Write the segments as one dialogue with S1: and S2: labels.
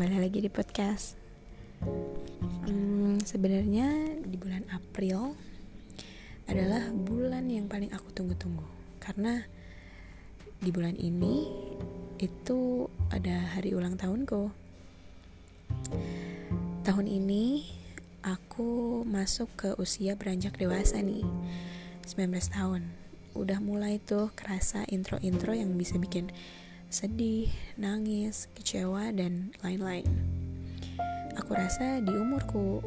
S1: kembali lagi di podcast. Hmm, Sebenarnya di bulan April adalah bulan yang paling aku tunggu-tunggu karena di bulan ini itu ada hari ulang tahunku. Tahun ini aku masuk ke usia beranjak dewasa nih, 19 tahun. Udah mulai tuh kerasa intro-intro yang bisa bikin sedih, nangis, kecewa, dan lain-lain. Aku rasa di umurku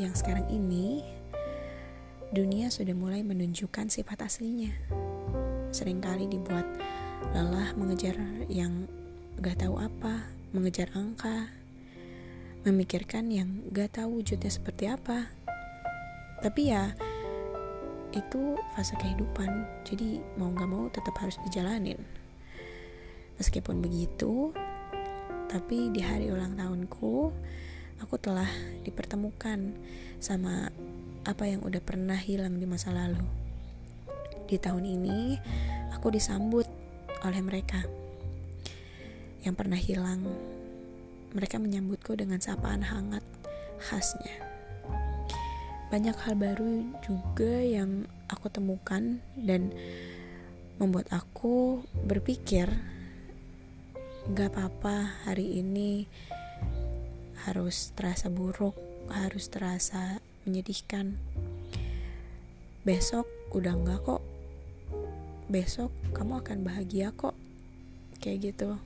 S1: yang sekarang ini, dunia sudah mulai menunjukkan sifat aslinya. Seringkali dibuat lelah mengejar yang gak tahu apa, mengejar angka, memikirkan yang gak tahu wujudnya seperti apa. Tapi ya, itu fase kehidupan, jadi mau gak mau tetap harus dijalanin. Meskipun begitu, tapi di hari ulang tahunku, aku telah dipertemukan sama apa yang udah pernah hilang di masa lalu. Di tahun ini, aku disambut oleh mereka yang pernah hilang. Mereka menyambutku dengan sapaan hangat khasnya. Banyak hal baru juga yang aku temukan dan membuat aku berpikir Gak apa-apa hari ini harus terasa buruk, harus terasa menyedihkan. Besok udah enggak kok. Besok kamu akan bahagia kok. Kayak gitu.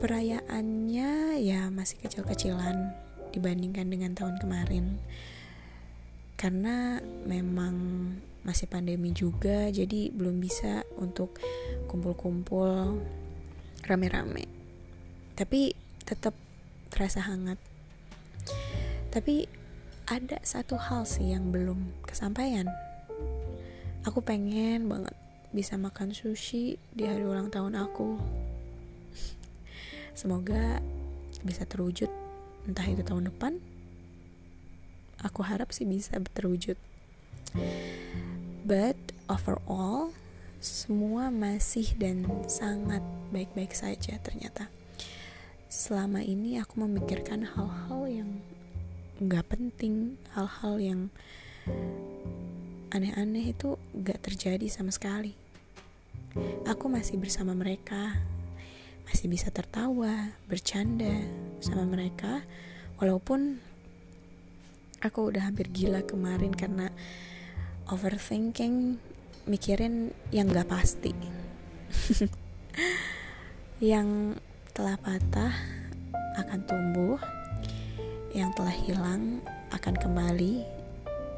S1: Perayaannya ya masih kecil-kecilan dibandingkan dengan tahun kemarin. Karena memang masih pandemi juga, jadi belum bisa untuk kumpul-kumpul rame-rame. Tapi tetap terasa hangat. Tapi ada satu hal sih yang belum kesampaian. Aku pengen banget bisa makan sushi di hari ulang tahun aku. Semoga bisa terwujud entah itu tahun depan. Aku harap sih bisa terwujud. But overall semua masih dan sangat baik-baik saja ternyata. Selama ini aku memikirkan hal-hal yang nggak penting, hal-hal yang aneh-aneh itu gak terjadi sama sekali. Aku masih bersama mereka, masih bisa tertawa, bercanda sama mereka, walaupun aku udah hampir gila kemarin karena overthinking, mikirin yang gak pasti, yang telah patah akan tumbuh, yang telah hilang akan kembali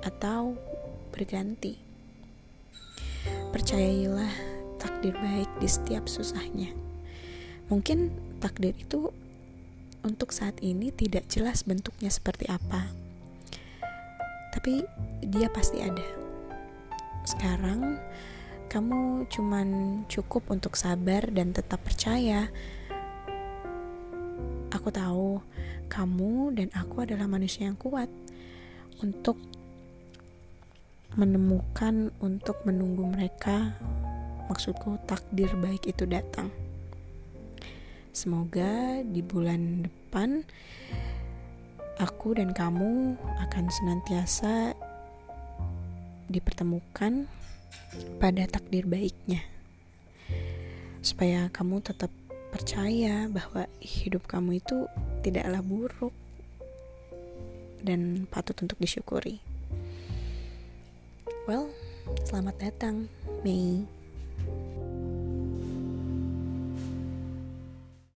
S1: atau berganti. Percayailah takdir baik di setiap susahnya. Mungkin takdir itu untuk saat ini tidak jelas bentuknya seperti apa. Tapi dia pasti ada. Sekarang kamu cuman cukup untuk sabar dan tetap percaya. Aku tahu kamu dan aku adalah manusia yang kuat untuk menemukan untuk menunggu mereka. Maksudku takdir baik itu datang. Semoga di bulan depan aku dan kamu akan senantiasa dipertemukan pada takdir baiknya. Supaya kamu tetap percaya bahwa hidup kamu itu tidaklah buruk dan patut untuk disyukuri. Well, selamat datang, Mei.